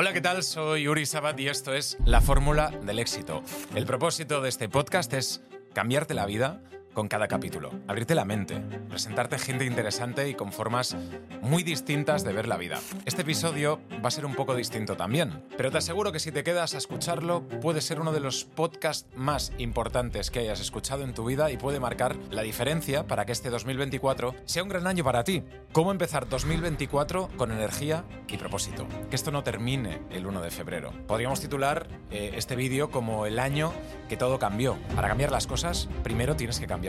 Hola, ¿qué tal? Soy Uri Sabat y esto es La Fórmula del Éxito. El propósito de este podcast es cambiarte la vida con cada capítulo, abrirte la mente, presentarte gente interesante y con formas muy distintas de ver la vida. Este episodio va a ser un poco distinto también, pero te aseguro que si te quedas a escucharlo puede ser uno de los podcasts más importantes que hayas escuchado en tu vida y puede marcar la diferencia para que este 2024 sea un gran año para ti. ¿Cómo empezar 2024 con energía y propósito? Que esto no termine el 1 de febrero. Podríamos titular eh, este vídeo como el año que todo cambió. Para cambiar las cosas, primero tienes que cambiar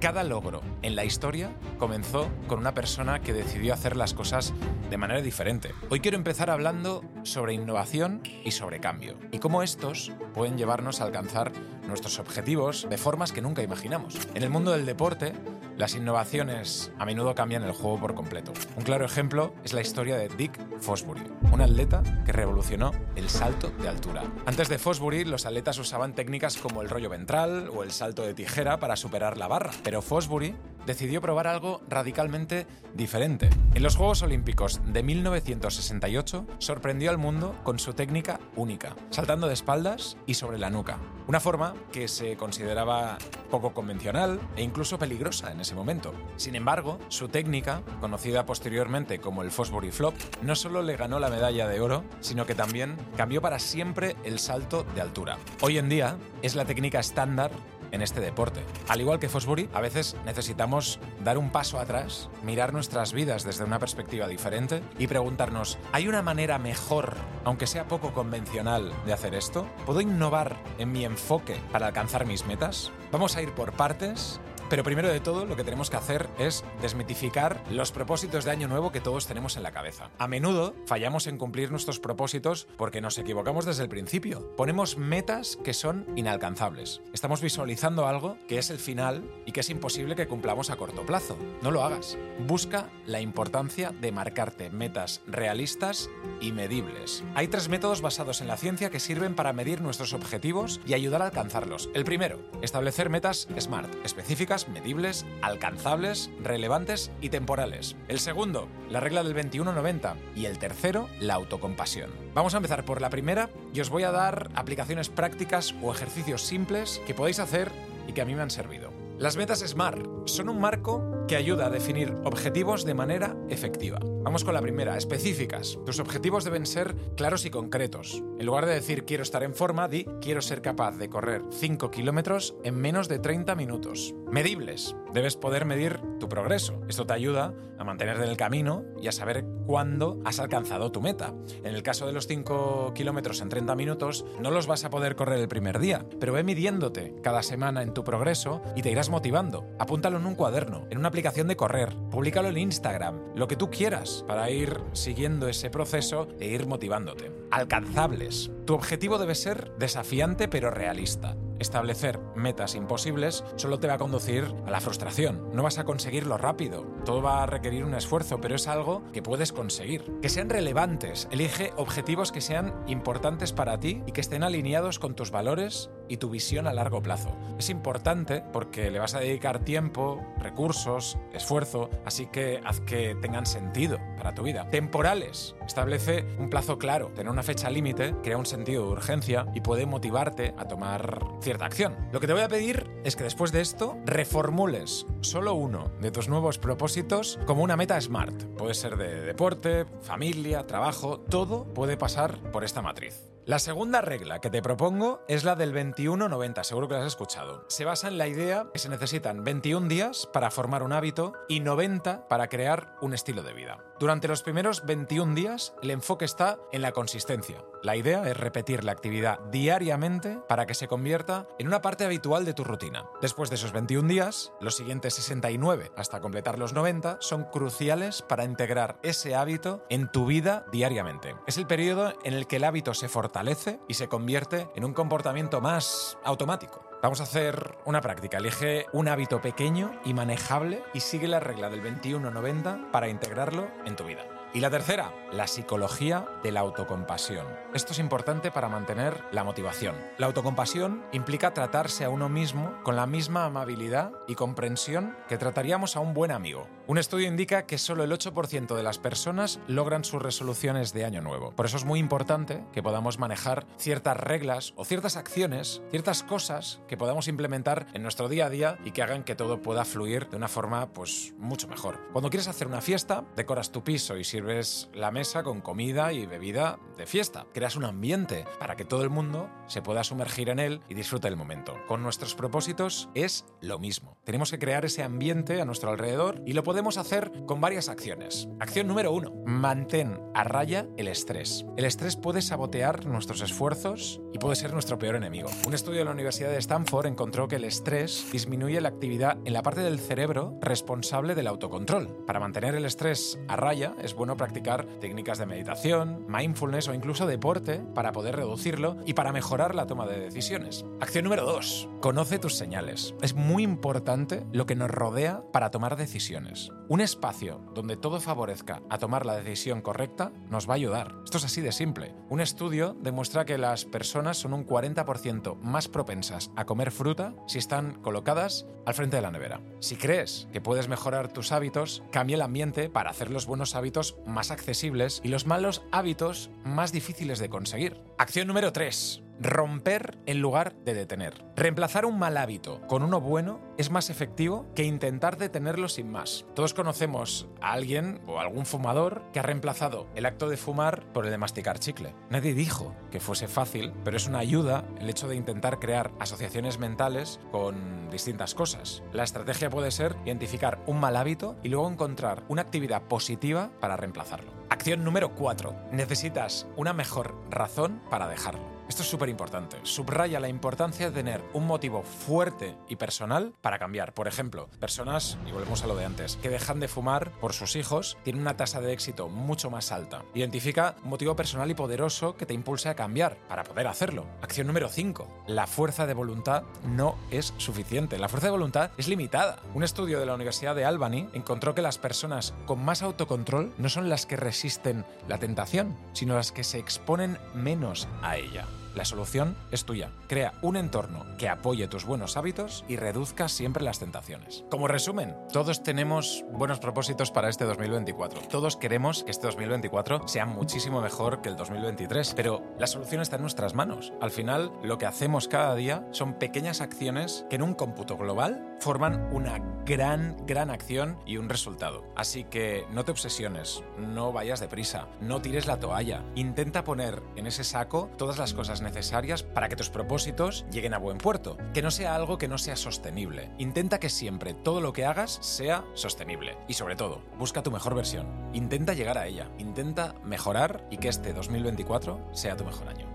Cada logro en la historia comenzó con una persona que decidió hacer las cosas de manera diferente. Hoy quiero empezar hablando sobre innovación y sobre cambio y cómo estos pueden llevarnos a alcanzar nuestros objetivos de formas que nunca imaginamos. En el mundo del deporte, las innovaciones a menudo cambian el juego por completo. Un claro ejemplo es la historia de Dick Fosbury, un atleta que revolucionó el salto de altura. Antes de Fosbury, los atletas usaban técnicas como el rollo ventral o el salto de tijera para superar la barra, pero Fosbury decidió probar algo radicalmente diferente. En los Juegos Olímpicos de 1968 sorprendió al mundo con su técnica única, saltando de espaldas y sobre la nuca. Una forma que se consideraba poco convencional e incluso peligrosa en ese momento. Sin embargo, su técnica, conocida posteriormente como el Fosbury Flop, no solo le ganó la medalla de oro, sino que también cambió para siempre el salto de altura. Hoy en día es la técnica estándar en este deporte. Al igual que Fosbury, a veces necesitamos dar un paso atrás, mirar nuestras vidas desde una perspectiva diferente y preguntarnos, ¿hay una manera mejor, aunque sea poco convencional, de hacer esto? ¿Puedo innovar en mi enfoque para alcanzar mis metas? Vamos a ir por partes pero primero de todo, lo que tenemos que hacer es desmitificar los propósitos de año nuevo que todos tenemos en la cabeza. A menudo fallamos en cumplir nuestros propósitos porque nos equivocamos desde el principio. Ponemos metas que son inalcanzables. Estamos visualizando algo que es el final y que es imposible que cumplamos a corto plazo. No lo hagas. Busca la importancia de marcarte metas realistas y medibles. Hay tres métodos basados en la ciencia que sirven para medir nuestros objetivos y ayudar a alcanzarlos. El primero, establecer metas SMART, específicas medibles, alcanzables, relevantes y temporales. El segundo, la regla del 21-90. Y el tercero, la autocompasión. Vamos a empezar por la primera y os voy a dar aplicaciones prácticas o ejercicios simples que podéis hacer y que a mí me han servido. Las metas SMART son un marco que ayuda a definir objetivos de manera efectiva. Vamos con la primera, específicas. Tus objetivos deben ser claros y concretos. En lugar de decir quiero estar en forma, di quiero ser capaz de correr 5 kilómetros en menos de 30 minutos. Medibles. Debes poder medir tu progreso. Esto te ayuda a mantenerte en el camino y a saber cuándo has alcanzado tu meta. En el caso de los 5 kilómetros en 30 minutos, no los vas a poder correr el primer día, pero ve midiéndote cada semana en tu progreso y te irás motivando. Apúntalo en un cuaderno, en una aplicación de correr, públicalo en Instagram, lo que tú quieras para ir siguiendo ese proceso e ir motivándote. Alcanzables. Tu objetivo debe ser desafiante pero realista. Establecer metas imposibles solo te va a conducir a la frustración. No vas a conseguirlo rápido. Todo va a requerir un esfuerzo, pero es algo que puedes conseguir. Que sean relevantes. Elige objetivos que sean importantes para ti y que estén alineados con tus valores y tu visión a largo plazo. Es importante porque le vas a dedicar tiempo, recursos, esfuerzo, así que haz que tengan sentido para tu vida. Temporales. Establece un plazo claro. Tener una fecha límite crea un sentido de urgencia y puede motivarte a tomar cierta acción. Lo que te voy a pedir es que después de esto reformules solo uno de tus nuevos propósitos como una meta SMART. Puede ser de deporte, familia, trabajo, todo puede pasar por esta matriz. La segunda regla que te propongo es la del 21-90, seguro que la has escuchado. Se basa en la idea que se necesitan 21 días para formar un hábito y 90 para crear un estilo de vida. Durante los primeros 21 días, el enfoque está en la consistencia. La idea es repetir la actividad diariamente para que se convierta en una parte habitual de tu rutina. Después de esos 21 días, los siguientes 69 hasta completar los 90 son cruciales para integrar ese hábito en tu vida diariamente. Es el periodo en el que el hábito se fortalece y se convierte en un comportamiento más automático. Vamos a hacer una práctica. Elige un hábito pequeño y manejable y sigue la regla del 21-90 para integrarlo en tu vida. Y la tercera, la psicología de la autocompasión. Esto es importante para mantener la motivación. La autocompasión implica tratarse a uno mismo con la misma amabilidad y comprensión que trataríamos a un buen amigo. Un estudio indica que solo el 8% de las personas logran sus resoluciones de año nuevo. Por eso es muy importante que podamos manejar ciertas reglas o ciertas acciones, ciertas cosas que podamos implementar en nuestro día a día y que hagan que todo pueda fluir de una forma pues mucho mejor. Cuando quieres hacer una fiesta, decoras tu piso y sirves la mesa con comida y bebida de fiesta. Creas un ambiente para que todo el mundo se pueda sumergir en él y disfrute el momento. Con nuestros propósitos es lo mismo. Tenemos que crear ese ambiente a nuestro alrededor y lo podemos hacer con varias acciones. Acción número uno, mantén a raya el estrés. El estrés puede sabotear nuestros esfuerzos y puede ser nuestro peor enemigo. Un estudio de la Universidad de Stanford encontró que el estrés disminuye la actividad en la parte del cerebro responsable del autocontrol. Para mantener el estrés a raya es bueno practicar técnicas de meditación, mindfulness o incluso deporte para poder reducirlo y para mejorar la toma de decisiones. Acción número dos, conoce tus señales. Es muy importante lo que nos rodea para tomar decisiones. Un espacio donde todo favorezca a tomar la decisión correcta nos va a ayudar. Esto es así de simple. Un estudio demuestra que las personas son un 40% más propensas a comer fruta si están colocadas al frente de la nevera. Si crees que puedes mejorar tus hábitos, cambia el ambiente para hacer los buenos hábitos más accesibles y los malos hábitos más difíciles de conseguir. Acción número 3 Romper en lugar de detener. Reemplazar un mal hábito con uno bueno es más efectivo que intentar detenerlo sin más. Todos conocemos a alguien o algún fumador que ha reemplazado el acto de fumar por el de masticar chicle. Nadie dijo que fuese fácil, pero es una ayuda el hecho de intentar crear asociaciones mentales con distintas cosas. La estrategia puede ser identificar un mal hábito y luego encontrar una actividad positiva para reemplazarlo. Acción número 4. Necesitas una mejor razón para dejarlo. Esto es súper importante. Subraya la importancia de tener un motivo fuerte y personal para cambiar. Por ejemplo, personas, y volvemos a lo de antes, que dejan de fumar por sus hijos, tienen una tasa de éxito mucho más alta. Identifica un motivo personal y poderoso que te impulse a cambiar para poder hacerlo. Acción número 5. La fuerza de voluntad no es suficiente. La fuerza de voluntad es limitada. Un estudio de la Universidad de Albany encontró que las personas con más autocontrol no son las que resisten la tentación, sino las que se exponen menos a ella. La solución es tuya. Crea un entorno que apoye tus buenos hábitos y reduzca siempre las tentaciones. Como resumen, todos tenemos buenos propósitos para este 2024. Todos queremos que este 2024 sea muchísimo mejor que el 2023, pero la solución está en nuestras manos. Al final, lo que hacemos cada día son pequeñas acciones que en un cómputo global forman una gran, gran acción y un resultado. Así que no te obsesiones, no vayas deprisa, no tires la toalla. Intenta poner en ese saco todas las cosas necesarias para que tus propósitos lleguen a buen puerto. Que no sea algo que no sea sostenible. Intenta que siempre todo lo que hagas sea sostenible. Y sobre todo, busca tu mejor versión. Intenta llegar a ella. Intenta mejorar y que este 2024 sea tu mejor año.